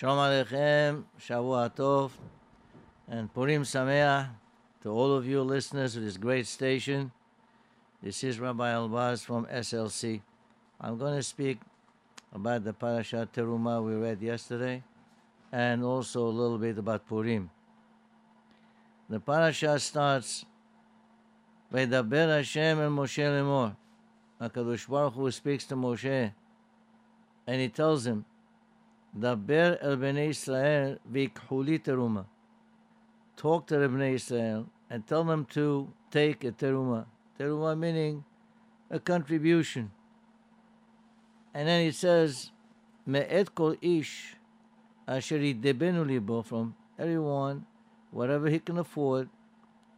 Shalom Aleichem, Shavua Tov, and Purim Sameach to all of you listeners of this great station. This is Rabbi Elbaz from SLC. I'm going to speak about the Parashat Teruma we read yesterday and also a little bit about Purim. The Parasha starts Vedaber Hashem and Moshe Lemor. HaKadosh Baruch Hu speaks to Moshe and he tells him דבר אל בני ישראל ויקחו לי תרומה. Talk to the Bnei Israel and tell them to take a teruma. Teruma meaning a contribution. And then he says, me'et kol ish asher yidebenu libo from everyone, whatever he can afford,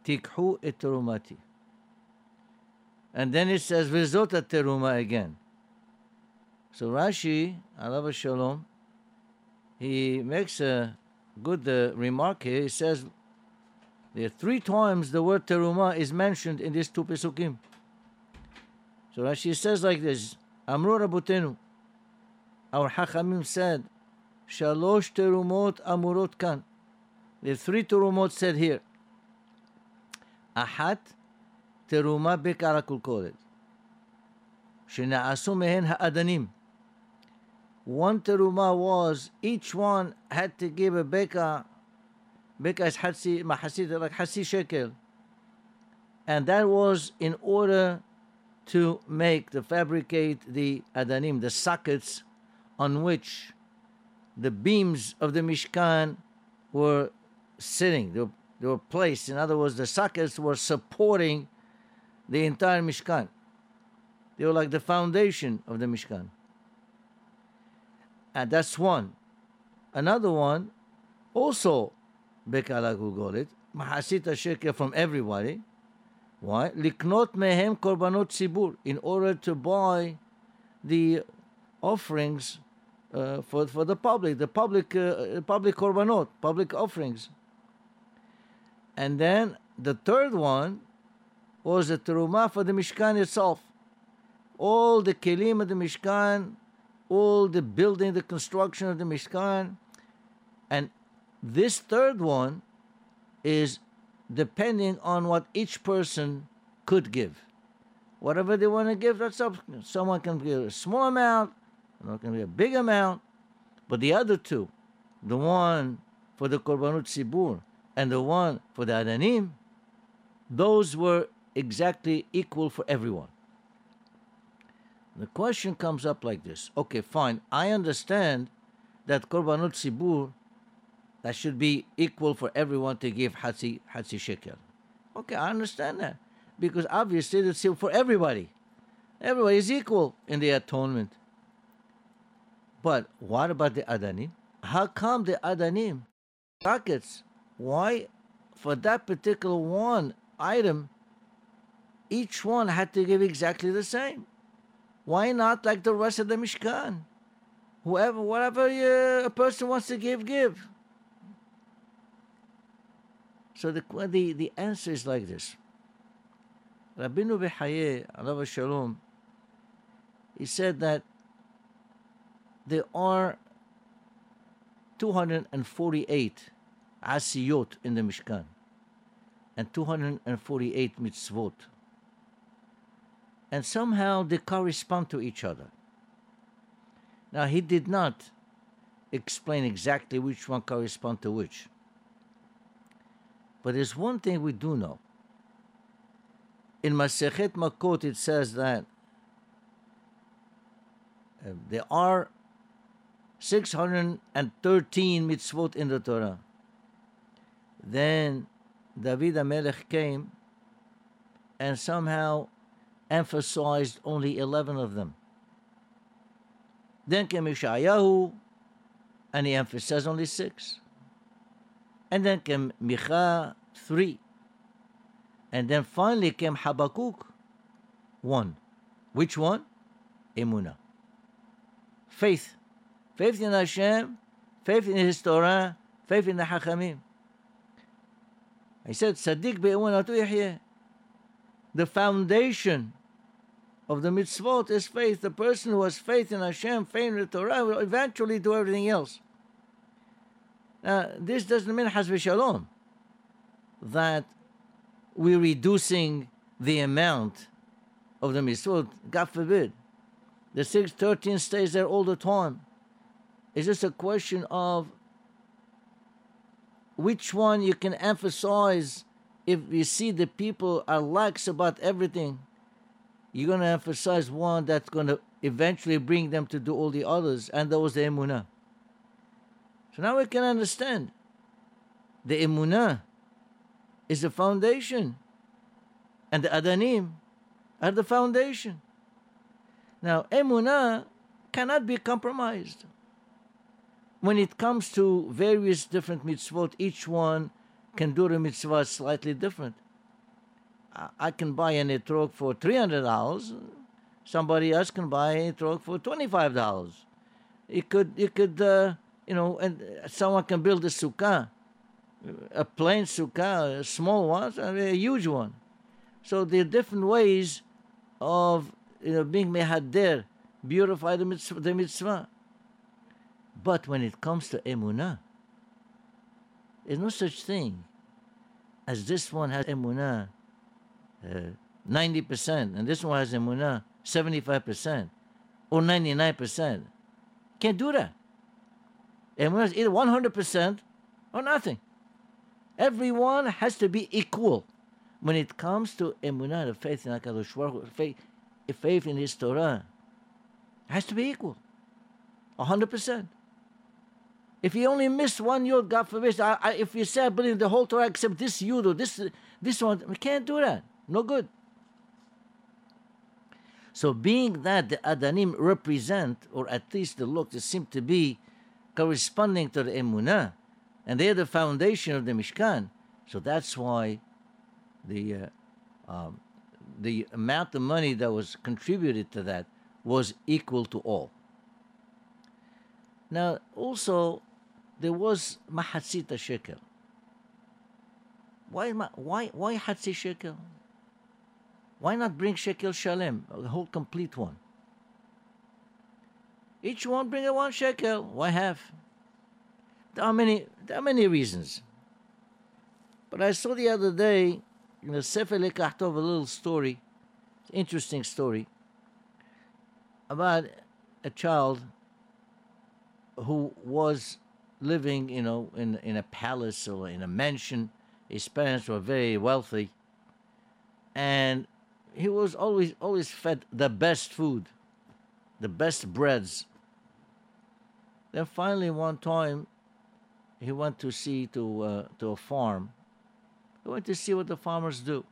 tikhu et terumati. And then it says, vizot teruma again. So Rashi, alav shalom, he makes a good uh, remark here. He says there are three times the word teruma is mentioned in these two pesukim. So Rashi says like this: Amru Rabutenu, our Hachamim said, Shalosh terumot amurot kan. The three terumot said here. Ahat teruma bekarakul kolet. שנעשו מהן האדנים one teruma was each one had to give a beka beka is hatsi mahasid like hasi shekel. And that was in order to make the fabricate the adanim the sockets on which the beams of the mishkan were sitting they were, they were placed. In other words the sockets were supporting the entire mishkan. They were like the foundation of the mishkan and that's one. Another one, also Bekala Gugolit, Mahasita Shekel from everybody. Why? Liknot mehem korbanot sibur, in order to buy the offerings uh, for, for the public, the public, uh, public korbanot, public offerings. And then the third one was the teruma for the Mishkan itself. All the kelim of the Mishkan all the building, the construction of the Mishkan. And this third one is depending on what each person could give. Whatever they want to give, that's up. Someone can give a small amount, someone can give a big amount. But the other two, the one for the Korbanut Sibur and the one for the Adanim, those were exactly equal for everyone. The question comes up like this. Okay, fine. I understand that Korbanot Sibur, that should be equal for everyone to give Hatsi, Hatsi Shekel. Okay, I understand that. Because obviously it's for everybody. Everybody is equal in the atonement. But what about the Adanim? How come the Adanim, buckets, why for that particular one item, each one had to give exactly the same? Why not like the rest of the Mishkan? Whoever, whatever a person wants to give, give. So the, the, the answer is like this. Rabbeinu Behaye, alav shalom, he said that there are 248 asiyot in the Mishkan and 248 mitzvot and somehow they correspond to each other. Now, he did not explain exactly which one corresponds to which. But there's one thing we do know. In Masechet Makot, it says that uh, there are 613 mitzvot in the Torah. Then David HaMelech came and somehow emphasized only 11 of them. Then came Ishayahu, and he emphasized only six. And then came Micha, three. And then finally came Habakkuk, one. Which one? Emuna. Faith. Faith in Hashem, faith in His Torah, faith in the Hachamim. He said, Sadiq be'emunatu yahyeh. The foundation of the mitzvot is faith. The person who has faith in Hashem, faith in the Torah, will eventually do everything else. Now, this doesn't mean has shalom that we're reducing the amount of the mitzvot. God forbid. The 613 stays there all the time. It's just a question of which one you can emphasize if you see the people are lax about everything you're going to emphasize one that's going to eventually bring them to do all the others and that was the emunah. So now we can understand. The emunah is the foundation and the adanim are the foundation. Now emunah cannot be compromised. When it comes to various different mitzvot, each one can do the mitzvah slightly different. I can buy an etrog for three hundred dollars. Somebody else can buy an etrog for twenty five dollars. It could, it could, uh, you know, and someone can build a sukkah, a plain sukkah, a small one, a huge one. So there are different ways of you know being mehader, beautify the mitzvah. The mitzvah. But when it comes to emunah, there's no such thing as this one has emunah uh, 90% and this one has emunah 75% or 99%. Can't do that. Emunah is either 100% or nothing. Everyone has to be equal. When it comes to emunah, the faith in HaKadosh Baruch faith, faith in His Torah, has to be equal. 100%. If you only miss one yod, God forbid, I, I, if you say I believe the whole Torah except this yod or this this one, we can't do that. No good. So, being that the Adanim represent, or at least the look, they seem to be corresponding to the Emunah, and they're the foundation of the Mishkan, so that's why the uh, um, the amount of money that was contributed to that was equal to all. Now, also, there was Mahatzita shekel. Why, why, why Hatzi shekel? Why not bring shekel shalem, a whole complete one? Each one bring a one shekel. Why half? There are many, there are many reasons. But I saw the other day in the Sefer Lekachtov a little story, interesting story, about a child who was living, you know, in in a palace or in a mansion. His parents were very wealthy, and he was always always fed the best food, the best breads. Then finally, one time, he went to see to uh, to a farm. He went to see what the farmers do,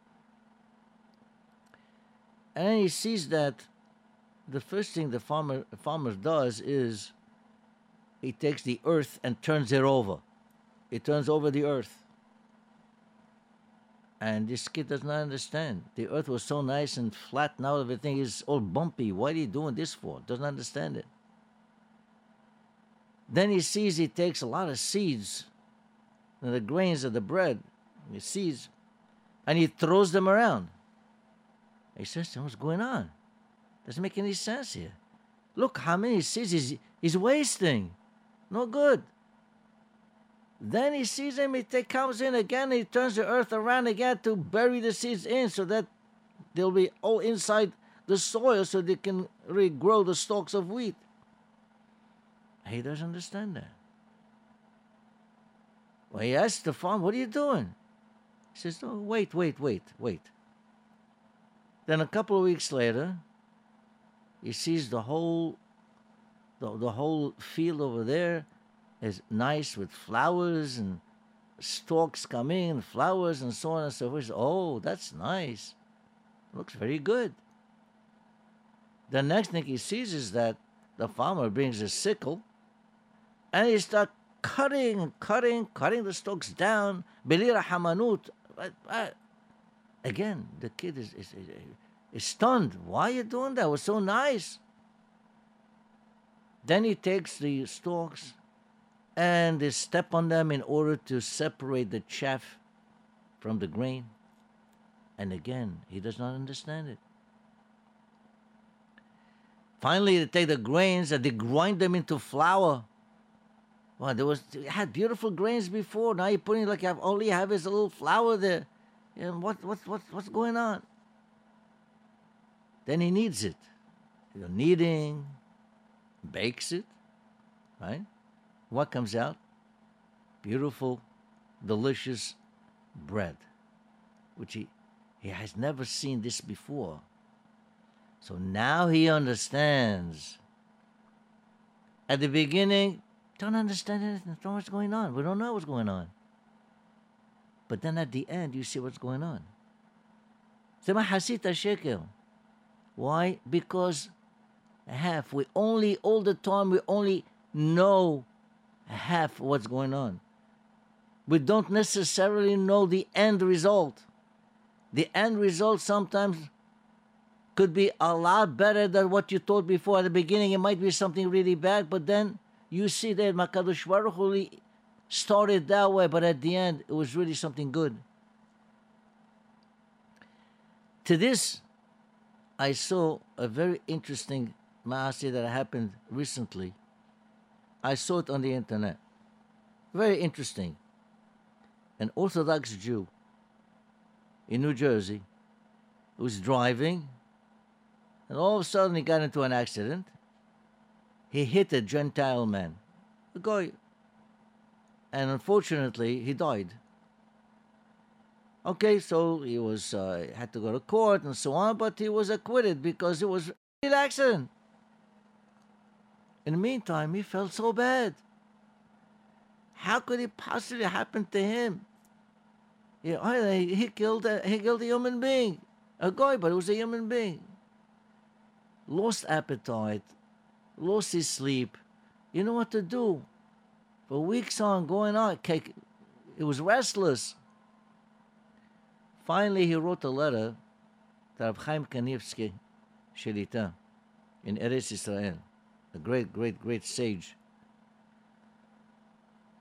and he sees that the first thing the farmer farmer does is he takes the earth and turns it over. He turns over the earth. And this kid does not understand. The earth was so nice and flat, now everything is all bumpy. What are you doing this for? Doesn't understand it. Then he sees he takes a lot of seeds, the grains of the bread, he sees, and he throws them around. He says, What's going on? Doesn't make any sense here. Look how many seeds he's, he's wasting. No good. Then he sees him, he comes in again, he turns the earth around again to bury the seeds in so that they'll be all inside the soil so they can regrow the stalks of wheat. He doesn't understand that. Well, he asks the farmer, What are you doing? He says, Oh, wait, wait, wait, wait. Then a couple of weeks later, he sees the whole the, the whole field over there is nice with flowers and stalks coming, flowers and so on and so forth. Oh, that's nice. Looks very good. The next thing he sees is that the farmer brings a sickle and he starts cutting, cutting, cutting the stalks down. Belira Hamanut. Again, the kid is, is, is, is stunned. Why are you doing that? It was so nice. Then he takes the stalks and they step on them in order to separate the chaff from the grain. And again, he does not understand it. Finally, they take the grains and they grind them into flour. Well, there was had beautiful grains before. Now you're putting like all you have is a little flour there. And what what what what's going on? Then he needs it. You know, kneading, bakes it, right? What comes out? Beautiful, delicious bread, which he he has never seen this before. So now he understands. At the beginning, don't understand anything. Don't know what's going on. We don't know what's going on. But then at the end, you see what's going on. Why? Because half. We only, all the time, we only know half what's going on. We don't necessarily know the end result. The end result sometimes could be a lot better than what you thought before. At the beginning, it might be something really bad, but then you see that Makadosh Baruch Hu started that way, but at the end, it was really something good. To this, I saw a very interesting maaseh that happened recently. I saw it on the internet. Very interesting. An Orthodox Jew in New Jersey was driving, and all of a sudden he got into an accident. He hit a Gentile man, a guy, and unfortunately he died. Okay, so he was uh, had to go to court and so on, but he was acquitted because it was an accident. In the meantime, he felt so bad. How could it possibly happen to him? Know, oh, he killed a, he killed a human being, a guy, but it was a human being. Lost appetite, lost his sleep. You know what to do. For weeks on, going on, it was restless. Finally, he wrote a letter to Rav Chaim Kanievsky Shelita in Eretz Israel, a great, great, great sage.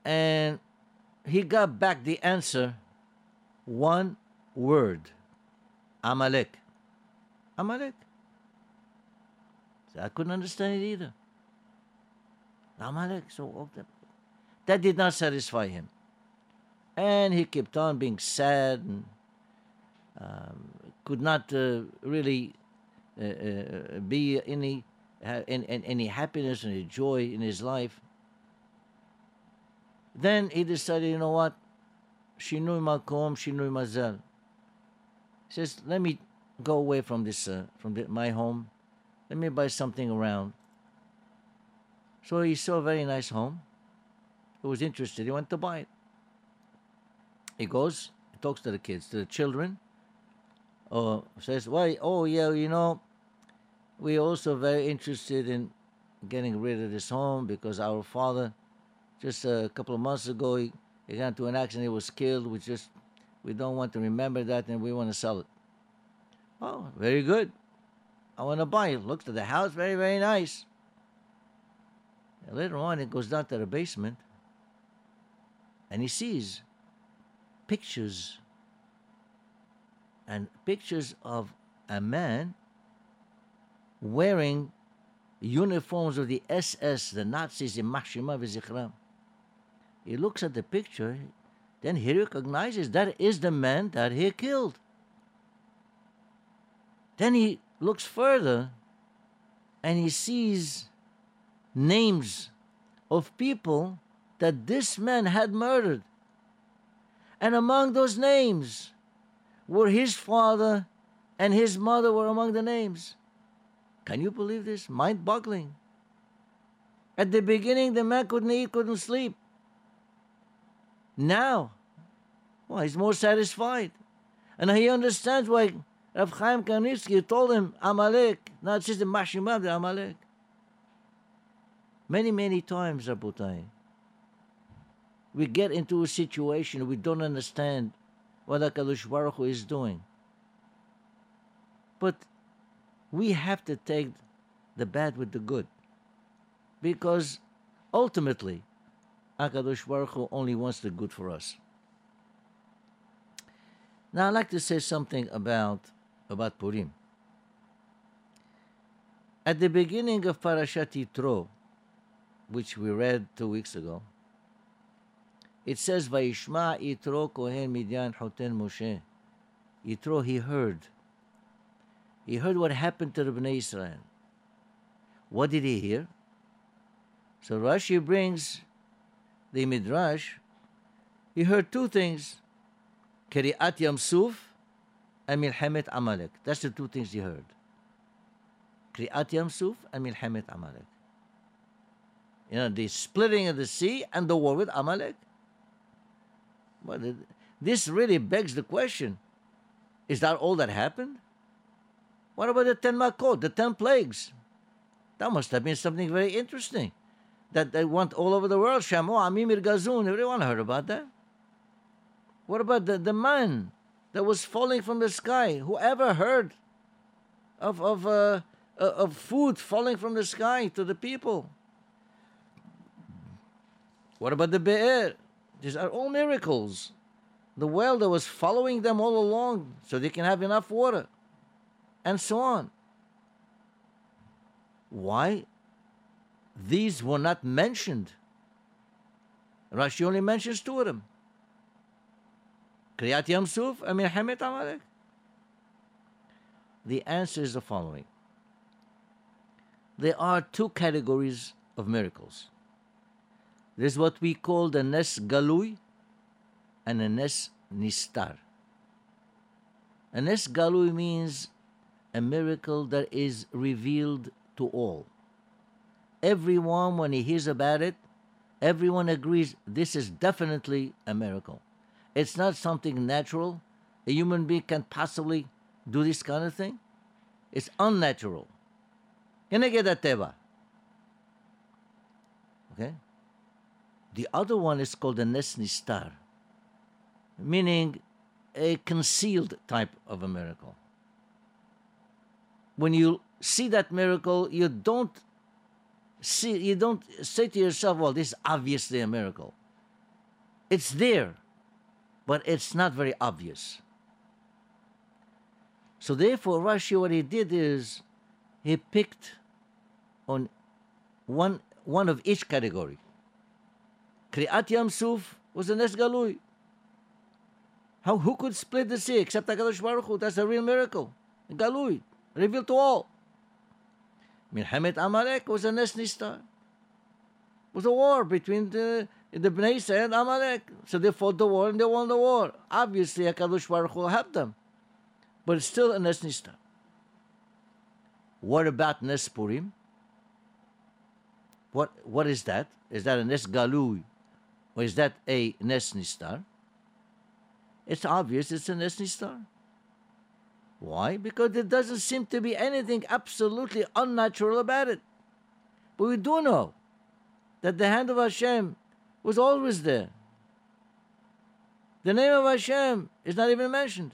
And he got back the answer one word Amalek. Amalek. I couldn't understand it either. Amalek. So that did not satisfy him. And he kept on being sad and um, could not uh, really uh, uh, be any, uh, in, in, any happiness and joy in his life. Then he decided, you know what? Shinui makom, shinui mazal. He says, let me go away from this, uh, from the, my home. Let me buy something around. So he saw a very nice home. He was interested. He went to buy it. He goes, he talks to the kids, to the children or says, "Why? Oh, yeah, you know, we're also very interested in getting rid of this home because our father, just a couple of months ago, he, he got into an accident. He was killed. We just we don't want to remember that, and we want to sell it." Oh, very good. I want to buy it. Looks at the house, very very nice. And later on, it goes down to the basement, and he sees pictures and pictures of a man wearing uniforms of the SS, the Nazis in Mashima Vizichram. He looks at the picture, then he recognizes that is the man that he killed. Then he looks further and he sees names of people that this man had murdered. And among those names were his father and his mother were among the names. Can you believe this? Mind boggling. At the beginning, the man couldn't eat, couldn't sleep. Now, well, he's more satisfied. And he understands why Rav Chaim Kanievsky told him Amalek, not just the Mashimab, the Amalek. Many, many times, Rabotai, we get into a situation we don't understand what HaKadosh Baruch Hu is doing. But we have to take the bad with the good. Because ultimately, HaKadosh Baruch Hu only wants the good for us. Now I'd like to say something about, about Purim. At the beginning of Parashat Yitro, which we read two weeks ago, It says, Vayishma Yitro Kohen Midyan Hoten Moshe. Yitro, he heard. He heard what happened to the Bnei Israel. What did he hear? So Rashi brings the Midrash. He heard two things. Kriyat Yam Suf and Milhemet Amalek. That's the two things he heard. Kriyat Yam Suf and Milhemet Amalek. You know, the splitting of the sea and the war with Amalek. But this really begs the question is that all that happened? What about the ten makot, the ten plagues? That must have been something very interesting. That they went all over the world. Shamo, Amimir Gazun, everyone heard about that. What about the, the man that was falling from the sky? Whoever heard of, of, uh, of food falling from the sky to the people? What about the Be'er? These are all miracles. The well that was following them all along so they can have enough water, and so on. Why? These were not mentioned. Rashi only mentions two of them. Kriyat Yamsuf and Amalek. The answer is the following. There are two categories of miracles. There's what we call the Nes Galui and a Nes Nistar. A Nes Galui means a miracle that is revealed to all. Everyone, when he hears about it, everyone agrees this is definitely a miracle. It's not something natural. A human being can possibly do this kind of thing. It's unnatural. Can I get that teva? Okay? The other one is called a Nesnistar, meaning a concealed type of a miracle. When you see that miracle, you don't see you don't say to yourself, well, this is obviously a miracle. It's there, but it's not very obvious. So therefore, Rashi, what he did is he picked on one one of each category. Kriyat Yam Suf was a Nes Galui. How who could split the sea except Hakadosh Baruch Hu? That's a real miracle. Galui, revealed to all. Milhemet Amalek was a Nes Nistar. It was a war between the the Bnei and Amalek. So they fought the war and they won the war. Obviously, Hakadosh Baruch Hu helped them, but it's still a Nes Nistar. What about Nes Purim? What what is that? Is that a Nes Galui? Or is that a Nes Nistar? It's obvious it's a Nes. Why? Because there doesn't seem to be anything absolutely unnatural about it. But we do know that the hand of Hashem was always there. The name of Hashem is not even mentioned.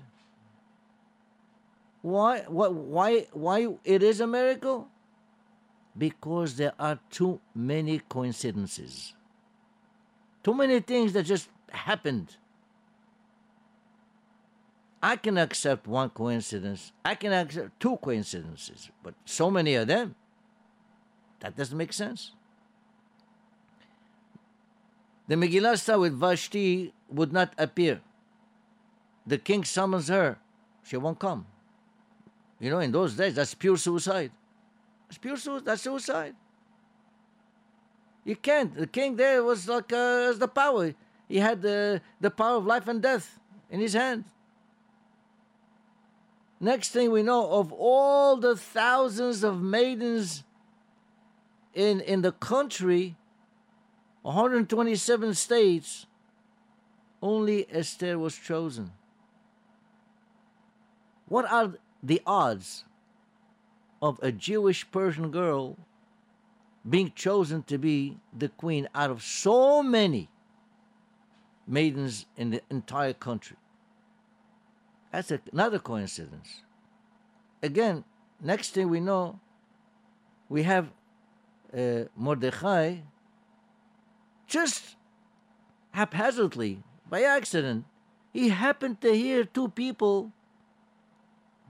Why? What? Why? Why it is a miracle? Because there are too many coincidences. Too many things that just happened. I can accept one coincidence. I can accept two coincidences, but so many of them, that doesn't make sense. The Megillah with Vashti would not appear. The king summons her. She won't come. You know, in those days, that's pure suicide. It's pure suicide. That's suicide. You can't. The king there was like uh, the power. He had the, the power of life and death in his hand. Next thing we know, of all the thousands of maidens in, in the country, 127 states, only Esther was chosen. What are the odds of a Jewish Persian girl being chosen to be the queen out of so many maidens in the entire country. That's another coincidence. Again, next thing we know, we have uh, Mordechai just haphazardly, by accident, he happened to hear two people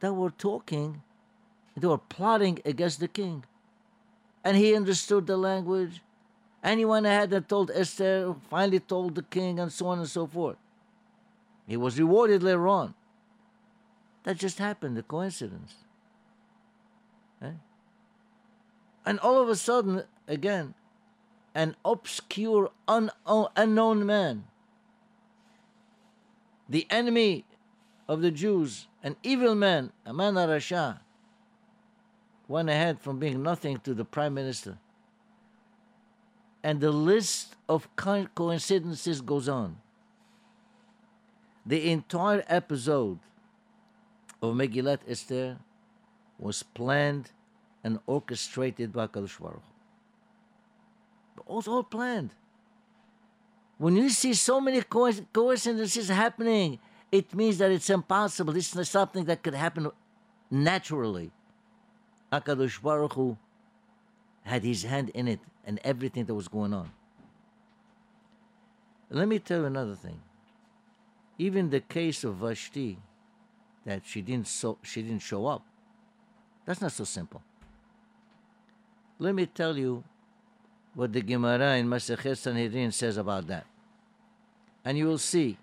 that were talking, they were plotting against the king. And he understood the language And he went ahead and told Esther, finally told the king, and so on and so forth. He was rewarded later on. That just happened, a coincidence. Eh? And all of a sudden, again, an obscure, un- unknown man, the enemy of the Jews, an evil man, a man Rasha, went ahead from being nothing to the prime minister. And the list of coincidences goes on. The entire episode of Megillat Esther was planned and orchestrated by Kadosh Baruch. It was all planned. When you see so many coincidences happening, it means that it's impossible. This is something that could happen naturally. Akadosh Baruch Hu had his hand in it and everything that was going on. Let me tell you another thing. Even the case of Vashti, that she didn't so, she didn't show up. That's not so simple. Let me tell you what the Gemara in Masechet Sanhedrin says about that, and you will see.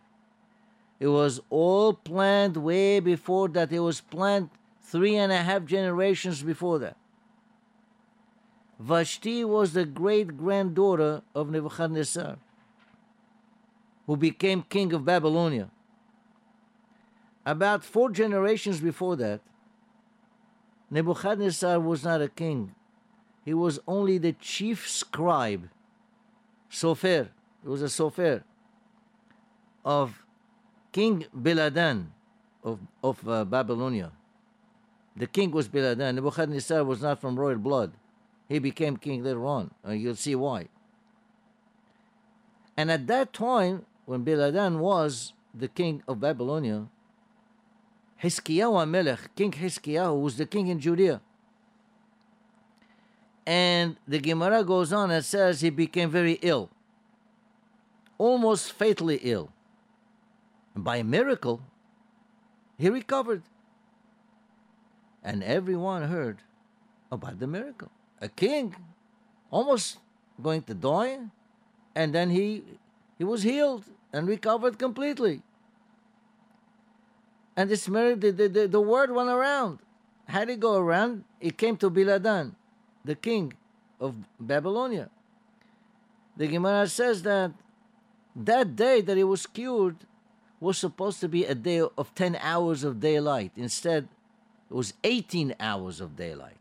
It was all planned way before that. It was planned three and a half generations before that. Vashti was the great granddaughter of Nebuchadnezzar, who became king of Babylonia. About four generations before that, Nebuchadnezzar was not a king. He was only the chief scribe, Sofer. He was a Sofer of King Biladan of, of uh, Babylonia. The king was Biladan. Nebuchadnezzar was not from royal blood. He became king later on. and you'll see why. And at that time, when Biladan was the king of Babylonia, Hiskiyahu Melech, King Hiskiyahu, was the king in Judea. And the Gemara goes on and says he became very ill, almost fatally ill. And by miracle, he recovered. And everyone heard about the miracle. A king almost going to die, and then he he was healed and recovered completely. And this miracle, the, the, the word went around. How did it go around? It came to Biladan, the king of Babylonia. The Gemara says that that day that he was cured was supposed to be a day of 10 hours of daylight. Instead, it was 18 hours of daylight.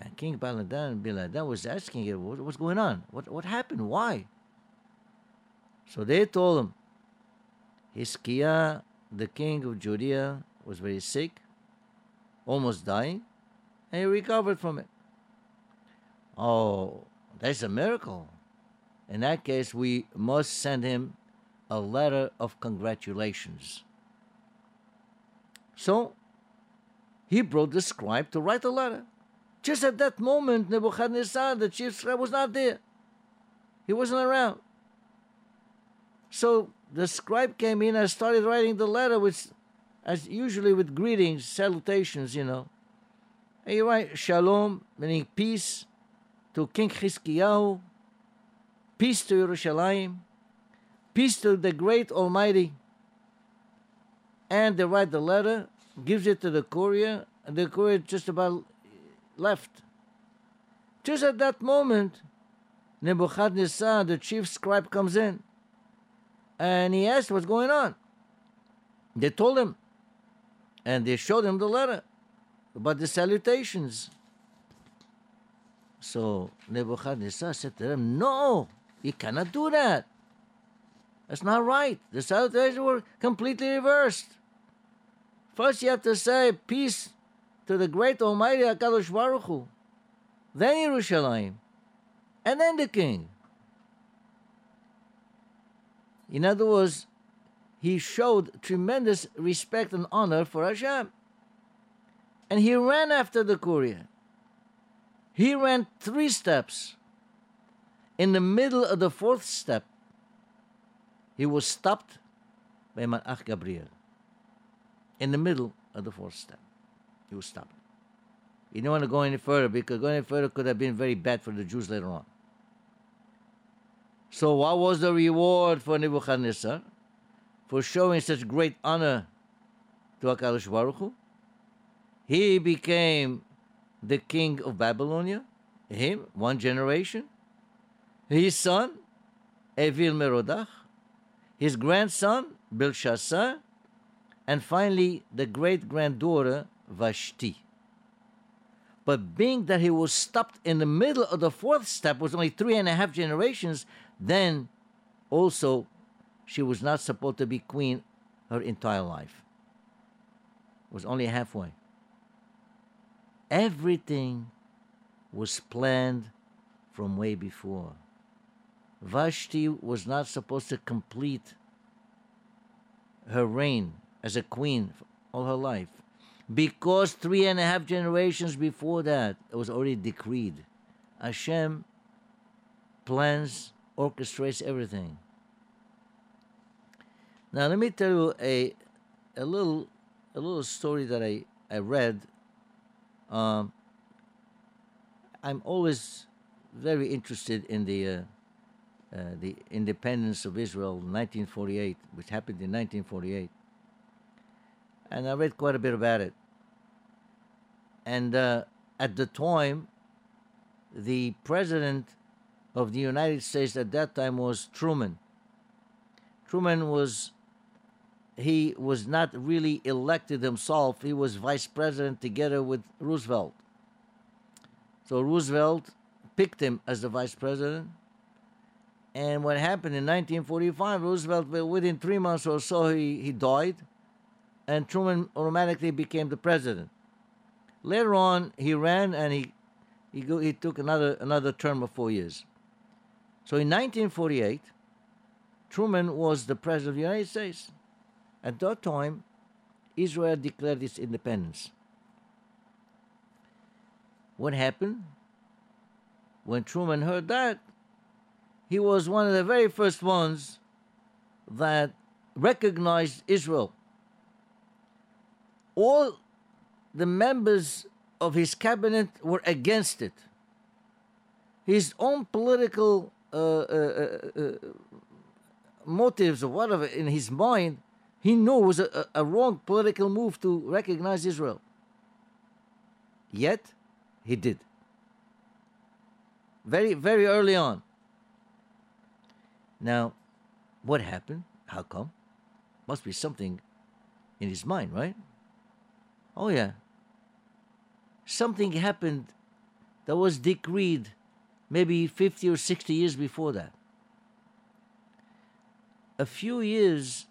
And King Baladan Biladan was asking him, what, what's going on? What, what happened? Why? So they told him, Hiskiah, the king of Judea, was very sick, almost dying, and he recovered from it. Oh, that's a miracle. In that case, we must send him a letter of congratulations. So he brought the scribe to write a letter. Just at that moment, Nebuchadnezzar, the chief scribe, was not there. He wasn't around. So the scribe came in and started writing the letter, with, as usually with greetings, salutations, you know. And you write Shalom, meaning peace, to King Chizkiyahu, peace to Yerushalayim, peace to the great Almighty. And they write the letter, gives it to the courier, and the courier just about left. Just at that moment, Nebuchadnezzar, the chief scribe, comes in and he asked what's going on. They told him, and they showed him the letter about the salutations. So Nebuchadnezzar said to them, No, you cannot do that. That's not right. The salutations were completely reversed. First, you have to say peace to the great Almighty Hakadosh Baruch Hu, then Yerushalayim, and then the king. In other words, he showed tremendous respect and honor for Hashem. And he ran after the courier. He ran three steps. In the middle of the fourth step, he was stopped by Malach Gabriel. In the middle of the fourth step, he was stopped. He didn't want to go any further because going any further could have been very bad for the Jews later on. So, what was the reward for Nebuchadnezzar for showing such great honor to HaKadosh Baruch Hu? He became the king of Babylonia, him, one generation. His son, Evil Merodach, his grandson, Belshazzar, and finally the great granddaughter, Vashti. But being that he was stopped in the middle of the fourth step, was only three and a half generations, then also she was not supposed to be queen her entire life. It was only halfway. Everything was planned from way before. Vashti was not supposed to complete her reign as a queen all her life because three and a half generations before that it was already decreed. Hashem plans, orchestrates everything. Now let me tell you a a little a little story that I I read. Um, I'm always very interested in the uh, uh, the independence of Israel, 1948, which happened in 1948, and I read quite a bit about it. And uh, at the time, the president of the United States at that time was Truman. Truman was he was not really elected himself. He was vice president together with Roosevelt. So Roosevelt picked him as the vice president. And what happened in 1945, Roosevelt, within three months or so, he, he died, and Truman automatically became the president. Later on, he ran and he, he, go, he took another, another term of four years. So in 1948, Truman was the president of the United States. At that time, Israel declared its independence. What happened? When Truman heard that, he was one of the very first ones that recognized Israel. All the members of his cabinet were against it. His own political Uh, uh, uh, motives or whatever in his mind he knew was a, a wrong political move to recognize Israel. Yet, he did. Very, very early on. Now, what happened? How come? Must be something in his mind, right? Oh, yeah. Something happened that was decreed maybe 50 or 60 years before that. A few years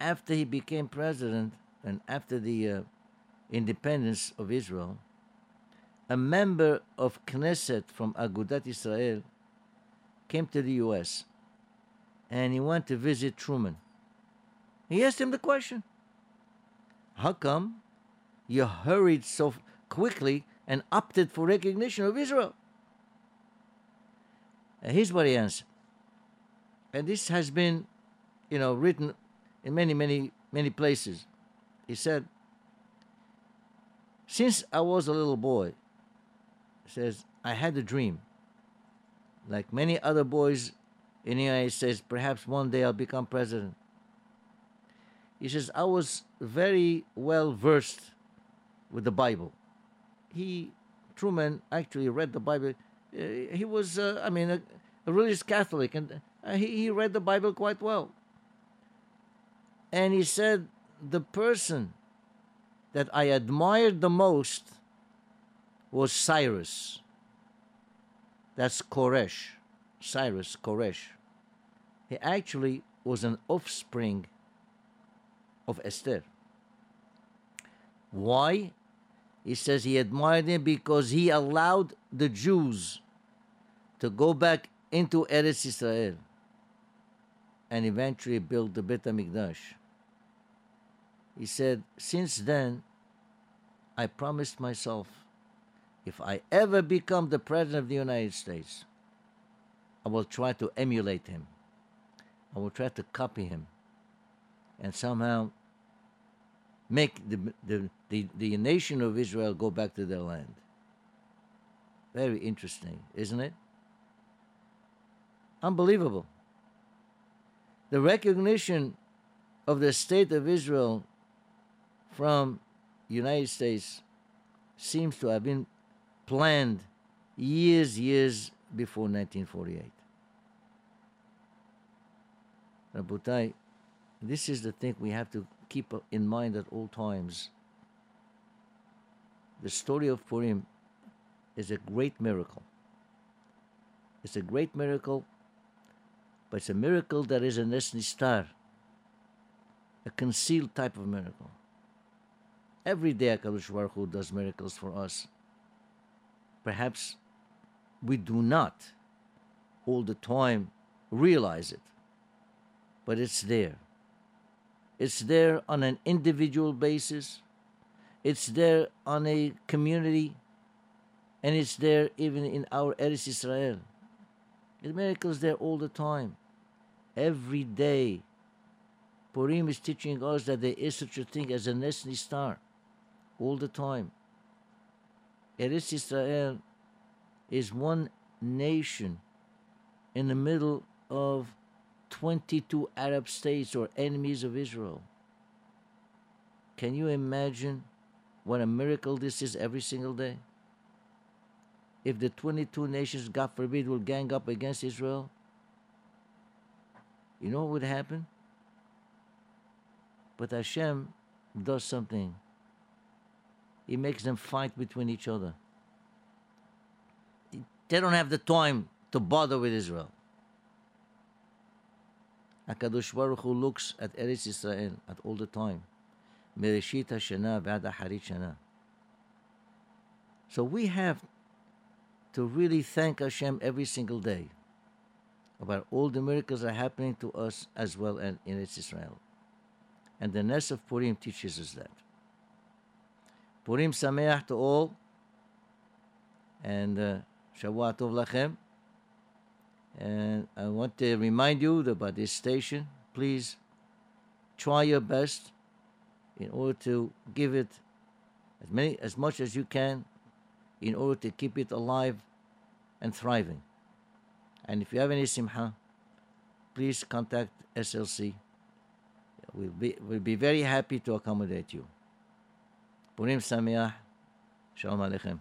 after he became president and after the uh, independence of Israel, a member of Knesset from Agudat Israel came to the U.S. and he went to visit Truman. He asked him the question How come you hurried so quickly and opted for recognition of Israel? Here's what he answered. And this has been, you know, written in many, many, many places. He said, Since I was a little boy, he says, I had a dream. Like many other boys in the United States, perhaps one day I'll become president. He says, I was very well versed with the Bible. He, Truman, actually read the Bible. Uh, he was, uh, I mean, a, a religious Catholic, and uh, he, he read the Bible quite well. And he said, The person that I admired the most was Cyrus. That's Koresh. Cyrus, Koresh. He actually was an offspring of Esther. Why? He says he admired him because he allowed the Jews to go back into Eretz Israel and eventually build the Bet HaMikdash. He said, Since then, I promised myself if I ever become the President of the United States, I will try to emulate him. I will try to copy him and somehow make the, the, the, the nation of Israel go back to their land. Very interesting, isn't it? Unbelievable. The recognition of the state of Israel from United States seems to have been planned years, years before 1948. Rabotai, this is the thing we have to keep in mind at all times. The story of Purim is a great miracle. It's a great miracle, but it's a miracle that is a nes nistar, a concealed type of miracle. Every day HaKadosh Baruch Hu does miracles for us. Perhaps we do not all the time realize it, but it's there. It's there on an individual basis, it's there on a community, and it's there even in our Eretz Israel. The miracles there all the time. Every day. Purim is teaching us that there is such a thing as a Nes nistar. All the time. Eretz Israel is one nation in the middle of 22 Arab states or enemies of Israel. Can you imagine what a miracle this is every single day? if the 22 nations, God forbid, will gang up against Israel, you know what would happen? But Hashem does something. He makes them fight between each other. They don't have the time to bother with Israel. HaKadosh Baruch Hu looks at Eretz Israel at all the time. So we have to really thank Hashem every single day about all the miracles that are happening to us as well in, Israel. And the Ness of Purim teaches us that. Purim Sameach to all, and uh, Tov Lachem. And I want to remind you about this station. Please try your best in order to give it as many as much as you can in order to keep it alive and thriving. And if you have any simha, please contact SLC. We'll be, we'll be very happy to accommodate you. Purim Sameach. Shalom Aleichem.